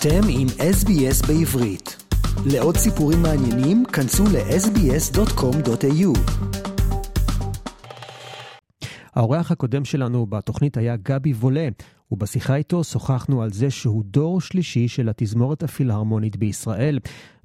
אתם עם SBS בעברית. לעוד סיפורים מעניינים, כנסו ל-sbs.com.au. האורח הקודם שלנו בתוכנית היה גבי וולה, ובשיחה איתו שוחחנו על זה שהוא דור שלישי של התזמורת הפילהרמונית בישראל,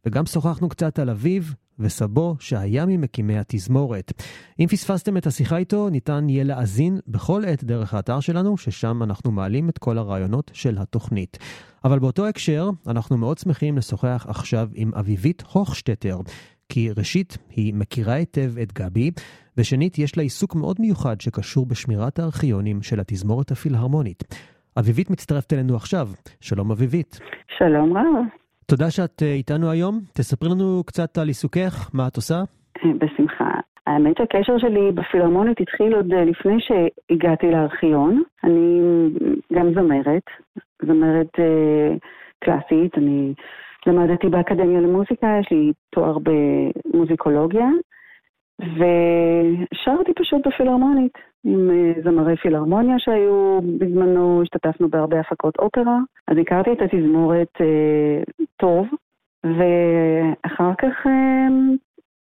וגם שוחחנו קצת על אביו וסבו שהיה ממקימי התזמורת. אם פספסתם את השיחה איתו, ניתן יהיה להאזין בכל עת דרך האתר שלנו, ששם אנחנו מעלים את כל הרעיונות של התוכנית. אבל באותו הקשר, אנחנו מאוד שמחים לשוחח עכשיו עם אביבית הוכשטטר, כי ראשית, היא מכירה היטב את גבי, ושנית, יש לה עיסוק מאוד מיוחד שקשור בשמירת הארכיונים של התזמורת הפילהרמונית. אביבית מצטרפת אלינו עכשיו. שלום אביבית. שלום רב. תודה שאת אה, איתנו היום. תספרי לנו קצת על עיסוקך, מה את עושה? בשמחה. האמת שהקשר שלי בפילהרמונית התחיל עוד אה, לפני שהגעתי לארכיון. אני גם זמרת, זמרת אה, קלאסית, אני למדתי באקדמיה למוזיקה, יש לי תואר במוזיקולוגיה, ושרתי פשוט בפילהרמונית עם אה, זמרי פילהרמוניה שהיו בזמנו, השתתפנו בהרבה הפקות אופרה, אז הכרתי את התזמורת אה, טוב, ואחר כך אה,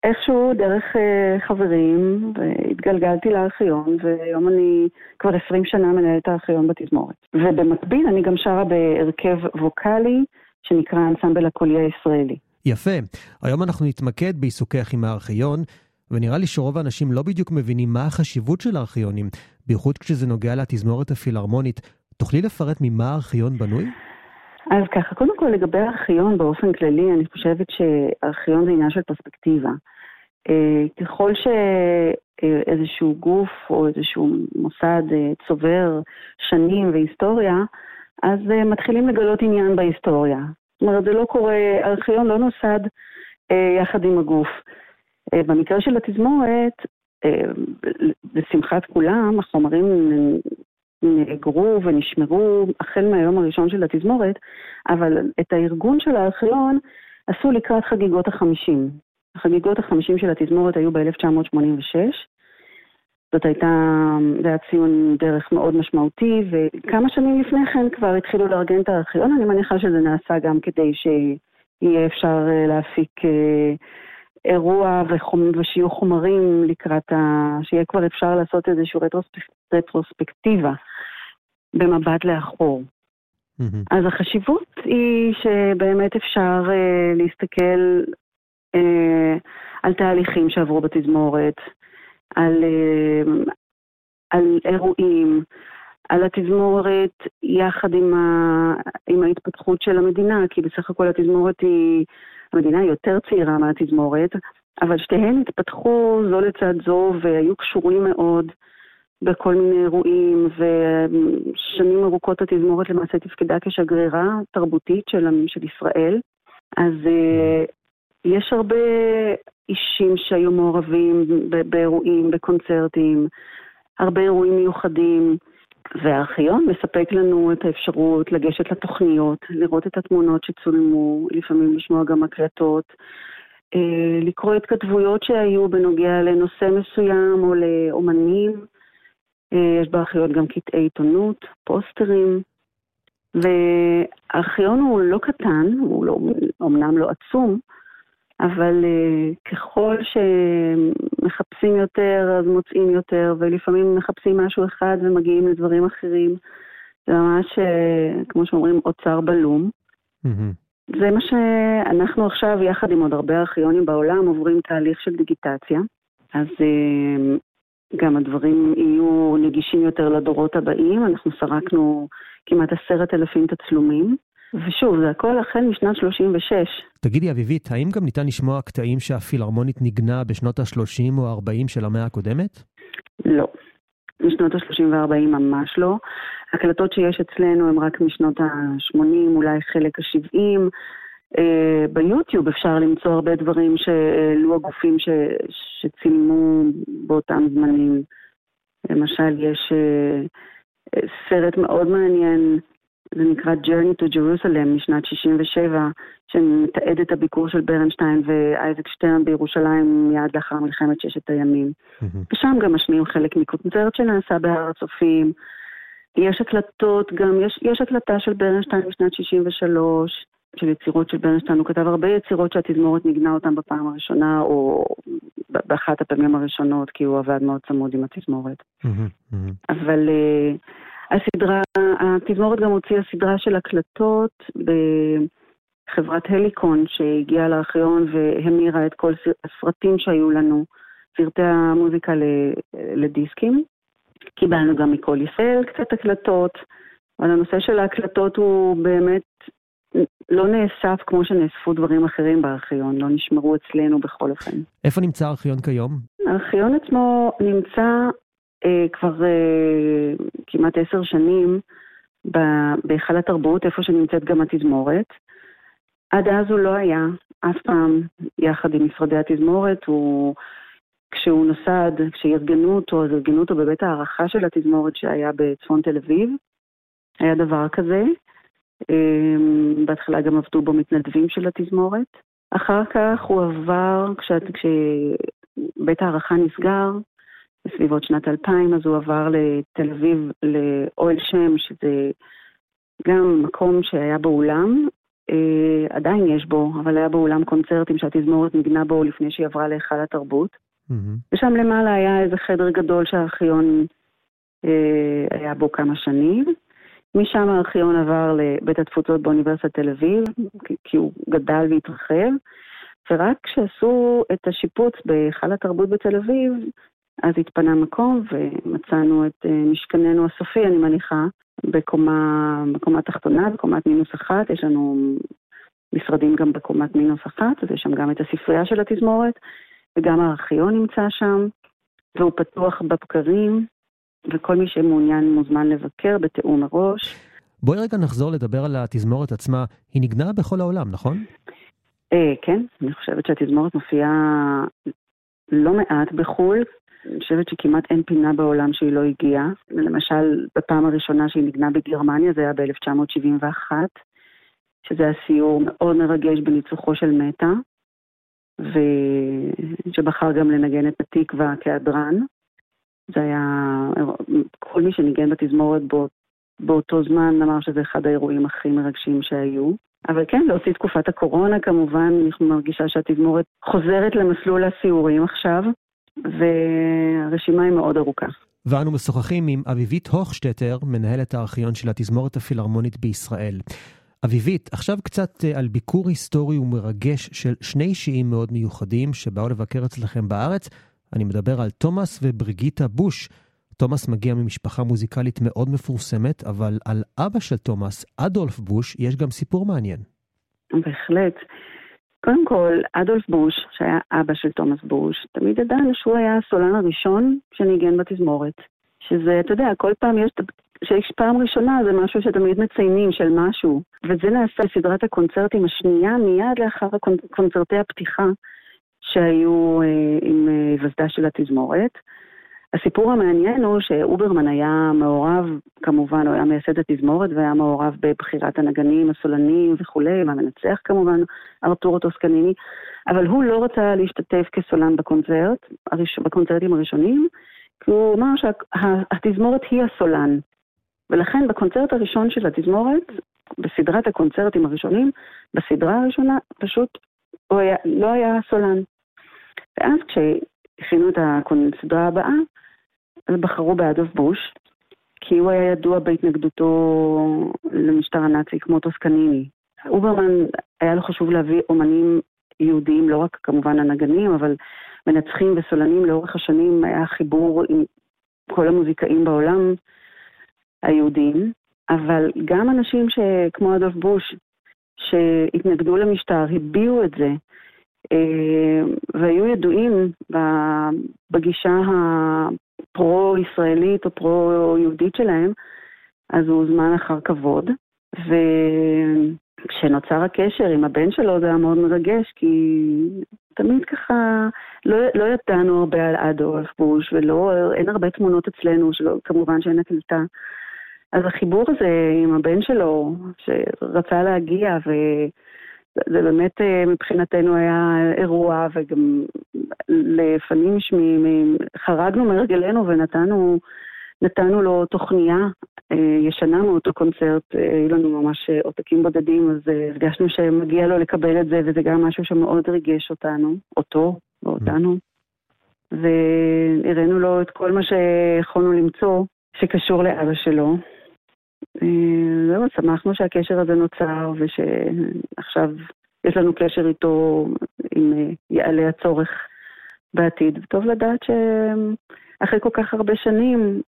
איכשהו דרך אה, חברים, והתגלגלתי לארכיון, והיום אני כבר 20 שנה מנהלת הארכיון בתזמורת. ובמקביל אני גם שרה בהרכב ווקאלי שנקרא אנסמבל הקולי הישראלי. יפה. היום אנחנו נתמקד בעיסוקך עם הארכיון, ונראה לי שרוב האנשים לא בדיוק מבינים מה החשיבות של הארכיונים, בייחוד כשזה נוגע לתזמורת הפילהרמונית. תוכלי לפרט ממה הארכיון בנוי? אז ככה, קודם כל לגבי הארכיון באופן כללי, אני חושבת שארכיון זה עניין של פרספקטיבה. אה, ככל שאיזשהו גוף או איזשהו מוסד אה, צובר שנים והיסטוריה, אז אה, מתחילים לגלות עניין בהיסטוריה. זאת אומרת, זה לא קורה, הארכיון לא נוסד יחד עם הגוף. במקרה של התזמורת, לשמחת כולם, החומרים נאגרו ונשמרו החל מהיום הראשון של התזמורת, אבל את הארגון של הארכיון עשו לקראת חגיגות החמישים. החגיגות החמישים של התזמורת היו ב-1986. זאת הייתה, זה היה ציון דרך מאוד משמעותי, וכמה שנים לפני כן כבר התחילו לארגן את הארכיון. אני מניחה שזה נעשה גם כדי שיהיה אפשר אה, להפיק אה, אירוע וחומ... ושיהיו חומרים לקראת ה... שיהיה כבר אפשר לעשות איזושהי רטרוספק... רטרוספקטיבה במבט לאחור. Mm-hmm. אז החשיבות היא שבאמת אפשר uh, להסתכל uh, על תהליכים שעברו בתזמורת, על, uh, על אירועים, על התזמורת יחד עם, ה, עם ההתפתחות של המדינה, כי בסך הכל התזמורת היא, המדינה היא יותר צעירה מהתזמורת, אבל שתיהן התפתחו זו לצד זו והיו קשורים מאוד. בכל מיני אירועים, ושנים ארוכות התזמורת למעשה תפקדה כשגרירה תרבותית של, של ישראל. אז uh, יש הרבה אישים שהיו מעורבים באירועים, בקונצרטים, הרבה אירועים מיוחדים, והארכיון מספק לנו את האפשרות לגשת לתוכניות, לראות את התמונות שצולמו, לפעמים לשמוע גם הקלטות. uh, לקרוא התכתבויות שהיו בנוגע לנושא מסוים או לאומנים. אה, יש בארכיון גם קטעי עיתונות, פוסטרים, והארכיון הוא לא קטן, הוא לא, אומנם לא עצום, אבל uh, ככל שמחפשים יותר, אז מוצאים יותר, ולפעמים מחפשים משהו אחד ומגיעים לדברים אחרים. זה ממש, uh, כמו שאומרים, אוצר בלום. Mm-hmm. זה מה שאנחנו עכשיו, יחד עם עוד הרבה ארכיונים בעולם, עוברים תהליך של דיגיטציה. אז uh, גם הדברים יהיו נגישים יותר לדורות הבאים. אנחנו סרקנו כמעט עשרת אלפים תצלומים. ושוב, זה הכל החל משנת 36. תגידי, אביבית, האם גם ניתן לשמוע קטעים שהפילהרמונית ניגנה בשנות ה-30 או ה-40 של המאה הקודמת? לא. משנות ה-30 וה-40 ממש לא. הקלטות שיש אצלנו הן רק משנות ה-80, אולי חלק ה-70. Uh, ביוטיוב אפשר למצוא הרבה דברים שהעלו הגופים ש, שצילמו באותם זמנים. למשל, יש uh, סרט מאוד מעניין, זה נקרא Journey to Jerusalem משנת 67, שמתעד את הביקור של ברנשטיין ואייזק שטרן בירושלים מיד לאחר מלחמת ששת הימים. ושם גם משמיעים חלק מקונצרט שנעשה בהר הצופים. יש הקלטות גם, יש, יש הקלטה של ברנשטיין בשנת 63, של יצירות של ברנשטיין, הוא כתב הרבה יצירות שהתזמורת ניגנה אותן בפעם הראשונה, או באחת הפעמים הראשונות, כי הוא עבד מאוד צמוד עם התזמורת. אבל uh, הסדרה, התזמורת גם הוציאה סדרה של הקלטות בחברת הליקון, שהגיעה לארכיון והמירה את כל הסרטים שהיו לנו, סרטי המוזיקה לדיסקים. קיבלנו גם מכל ישראל קצת הקלטות, אבל הנושא של ההקלטות הוא באמת לא נאסף כמו שנאספו דברים אחרים בארכיון, לא נשמרו אצלנו בכל אופן. איפה נמצא הארכיון כיום? הארכיון עצמו נמצא אה, כבר אה, כמעט עשר שנים בהיכל התרבות, איפה שנמצאת גם התזמורת. עד אז הוא לא היה אף פעם יחד עם משרדי התזמורת, הוא... כשהוא נוסד, כשארגנו אותו, אז ארגנו אותו בבית הערכה של התזמורת שהיה בצפון תל אביב. היה דבר כזה. אמ, בהתחלה גם עבדו בו מתנדבים של התזמורת. אחר כך הוא עבר, כשבית הערכה נסגר, בסביבות שנת 2000, אז הוא עבר לתל אביב, לאוהל שם, שזה גם מקום שהיה באולם, אה, עדיין יש בו, אבל היה באולם קונצרטים שהתזמורת נגנה בו לפני שהיא עברה להיכל התרבות. Mm-hmm. ושם למעלה היה איזה חדר גדול שהארכיון אה, היה בו כמה שנים. משם הארכיון עבר לבית התפוצות באוניברסיטת תל אביב, כי הוא גדל והתרחב, ורק כשעשו את השיפוץ בהיכל התרבות בתל אביב, אז התפנה מקום ומצאנו את אה, משכננו הסופי, אני מניחה, בקומה, בקומה תחתונה, בקומת מינוס אחת, יש לנו משרדים גם בקומת מינוס אחת, אז יש שם גם את הספרייה של התזמורת, וגם הארכיון נמצא שם, והוא פתוח בבקרים, וכל מי שמעוניין מוזמן לבקר בתיאום מראש. בואי רגע נחזור לדבר על התזמורת עצמה. היא נגנה בכל העולם, נכון? אה, כן, אני חושבת שהתזמורת מופיעה לא מעט בחו"ל. אני חושבת שכמעט אין פינה בעולם שהיא לא הגיעה. למשל, בפעם הראשונה שהיא נגנה בגרמניה, זה היה ב-1971, שזה היה סיור מאוד מרגש בניצוחו של מטה, ושבחר גם לנגן את התקווה כהדרן. זה היה, כל מי שניגן בתזמורת בו, באותו זמן אמר שזה אחד האירועים הכי מרגשים שהיו. אבל כן, להוציא תקופת הקורונה כמובן, אני מרגישה שהתזמורת חוזרת למסלול הסיורים עכשיו, והרשימה היא מאוד ארוכה. ואנו משוחחים עם אביבית הוכשטטר, מנהלת הארכיון של התזמורת הפילהרמונית בישראל. אביבית, עכשיו קצת אה, על ביקור היסטורי ומרגש של שני אישיים מאוד מיוחדים שבאו לבקר אצלכם בארץ. אני מדבר על תומאס ובריגיטה בוש. תומאס מגיע ממשפחה מוזיקלית מאוד מפורסמת, אבל על אבא של תומאס, אדולף בוש, יש גם סיפור מעניין. בהחלט. קודם כל, אדולף בוש, שהיה אבא של תומאס בוש, תמיד ידענו שהוא היה הסולן הראשון שניגן בתזמורת. שזה, אתה יודע, כל פעם יש, שיש פעם ראשונה זה משהו שתמיד מציינים של משהו. וזה נעשה בסדרת הקונצרטים השנייה, מיד לאחר קונצרטי הפתיחה שהיו אה, עם אה, וסדה של התזמורת. הסיפור המעניין הוא שאוברמן היה מעורב, כמובן, הוא היה מייסד התזמורת והיה מעורב בבחירת הנגנים, הסולנים וכולי, והמנצח כמובן, ארתורו טוסקניני, אבל הוא לא רצה להשתתף כסולן בקונצרט, בקונצרטים הראשונים, כי הוא אמר שהתזמורת היא הסולן. ולכן בקונצרט הראשון של התזמורת, בסדרת הקונצרטים הראשונים, בסדרה הראשונה, פשוט הוא היה, לא היה סולן. ואז כשהכינו את הסדרה הבאה, אז בחרו באדולף בוש, כי הוא היה ידוע בהתנגדותו למשטר הנאצי כמו טוסקניני. אוברמן, היה לו חשוב להביא אומנים יהודיים, לא רק כמובן הנגנים, אבל מנצחים וסולנים לאורך השנים, היה חיבור עם כל המוזיקאים בעולם היהודים, אבל גם אנשים כמו אדולף בוש, שהתנגדו למשטר, הביעו את זה, אה, והיו ידועים בגישה הפרו-ישראלית או פרו-יהודית שלהם, אז הוא הוזמן אחר כבוד. וכשנוצר הקשר עם הבן שלו זה היה מאוד מרגש, כי תמיד ככה, לא, לא ידענו הרבה על אדולף בוש, ואין הרבה תמונות אצלנו, שלא, כמובן שאין הקלטה. אז החיבור הזה עם הבן שלו, שרצה להגיע, וזה באמת אה, מבחינתנו היה אירוע, וגם לפנים חרגנו מרגלנו ונתנו נתנו לו תוכניה ישנה מאותו קונצרט, היו לנו ממש עותקים בודדים, אז הרגשנו שמגיע לו לקבל את זה, וזה גם משהו שמאוד ריגש אותנו, אותו ואותנו. והראינו לו את כל מה שיכולנו למצוא שקשור לאבא שלו. זהו, שמחנו שהקשר הזה נוצר ושעכשיו יש לנו קשר איתו אם יעלה הצורך בעתיד. טוב לדעת שאחרי כל כך הרבה שנים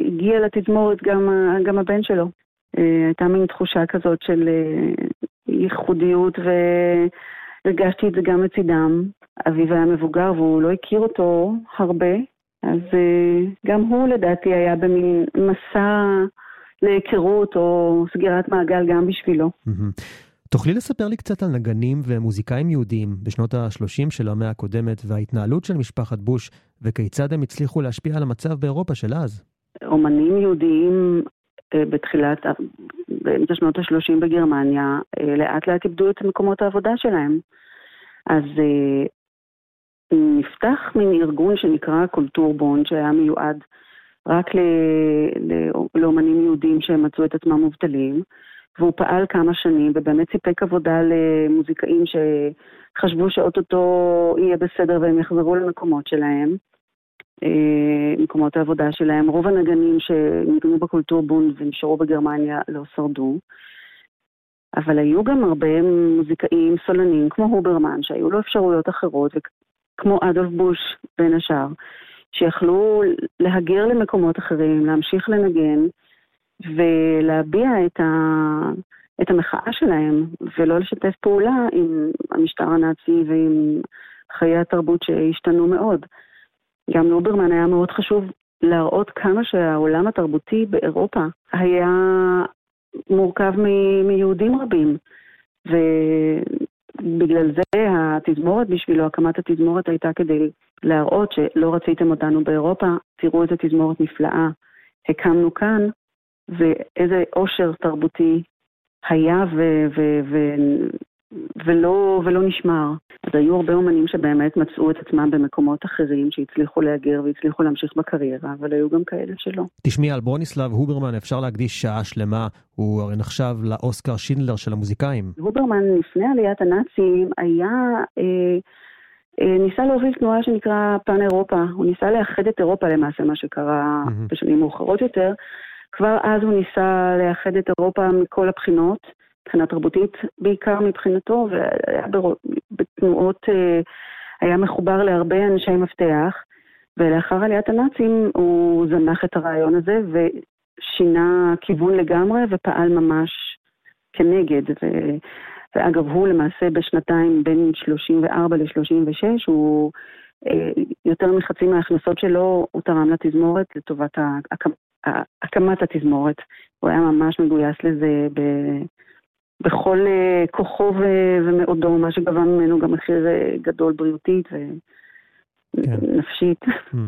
הגיע לתזמורת גם, גם הבן שלו. הייתה מין תחושה כזאת של ייחודיות והרגשתי את זה גם מצידם. אביו היה מבוגר והוא לא הכיר אותו הרבה, אז גם הוא לדעתי היה במין מסע להיכרות או סגירת מעגל גם בשבילו. תוכלי לספר לי קצת על נגנים ומוזיקאים יהודיים בשנות ה-30 של המאה הקודמת וההתנהלות של משפחת בוש וכיצד הם הצליחו להשפיע על המצב באירופה של אז? אומנים יהודיים בתחילת, באמצע שנות ה-30 בגרמניה, לאט לאט איבדו את מקומות העבודה שלהם. אז נפתח מין ארגון שנקרא קולטורבונד, שהיה מיועד רק לאומנים יהודים שהם מצאו את עצמם מובטלים, והוא פעל כמה שנים ובאמת סיפק עבודה למוזיקאים שחשבו שאו-טו-טו יהיה בסדר והם יחזרו למקומות שלהם, מקומות העבודה שלהם. רוב הנגנים שניגנו בקולטורבון ונשארו בגרמניה לא שרדו. אבל היו גם הרבה מוזיקאים סולנים כמו הוברמן, שהיו לו אפשרויות אחרות, כמו אדולף בוש בין השאר, שיכלו להגר למקומות אחרים, להמשיך לנגן ולהביע את, ה... את המחאה שלהם, ולא לשתף פעולה עם המשטר הנאצי ועם חיי התרבות שהשתנו מאוד. גם לוברמן היה מאוד חשוב להראות כמה שהעולם התרבותי באירופה היה מורכב מ... מיהודים רבים. ובגלל זה התזמורת בשבילו, הקמת התזמורת הייתה כדי להראות שלא רציתם אותנו באירופה, תראו איזה תזמורת נפלאה הקמנו כאן, ואיזה עושר תרבותי היה ו- ו- ו- ולא, ולא נשמר. אז היו הרבה אומנים שבאמת מצאו את עצמם במקומות אחרים, שהצליחו להגר והצליחו להמשיך בקריירה, אבל היו גם כאלה שלא. תשמעי, על ברוניסלב הוברמן אפשר להקדיש שעה שלמה, הוא הרי נחשב לאוסקר שינדלר של המוזיקאים. הוברמן לפני עליית הנאצים היה... אה, ניסה להוביל תנועה שנקרא פן אירופה, הוא ניסה לאחד את אירופה למעשה, מה שקרה mm-hmm. בשנים מאוחרות יותר. כבר אז הוא ניסה לאחד את אירופה מכל הבחינות, מבחינה תרבותית בעיקר מבחינתו, והיה בתנועות, היה מחובר להרבה אנשי מפתח, ולאחר עליית הנאצים הוא זנח את הרעיון הזה ושינה כיוון לגמרי ופעל ממש כנגד. ו... ואגב, הוא למעשה בשנתיים בין 34 ל-36, הוא אה, יותר מחצי מההכנסות שלו, הוא תרם לתזמורת לטובת הקמת התזמורת. הוא היה ממש מגויס לזה ב... בכל אה, כוחו ומאודו, מה שגבה ממנו גם מחיר אה, גדול בריאותית ונפשית. כן.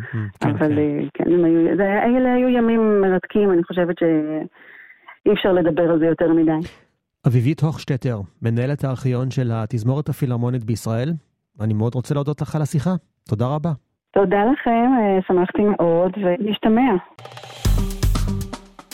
כן, אבל כן, כן היו, זה, אלה היו ימים מרתקים, אני חושבת שאי אפשר לדבר על זה יותר מדי. אביבית הוכשטטר, מנהלת הארכיון של התזמורת הפילהרמונית בישראל, אני מאוד רוצה להודות לך על השיחה. תודה רבה. תודה לכם, שמחתי מאוד, ונשתמע.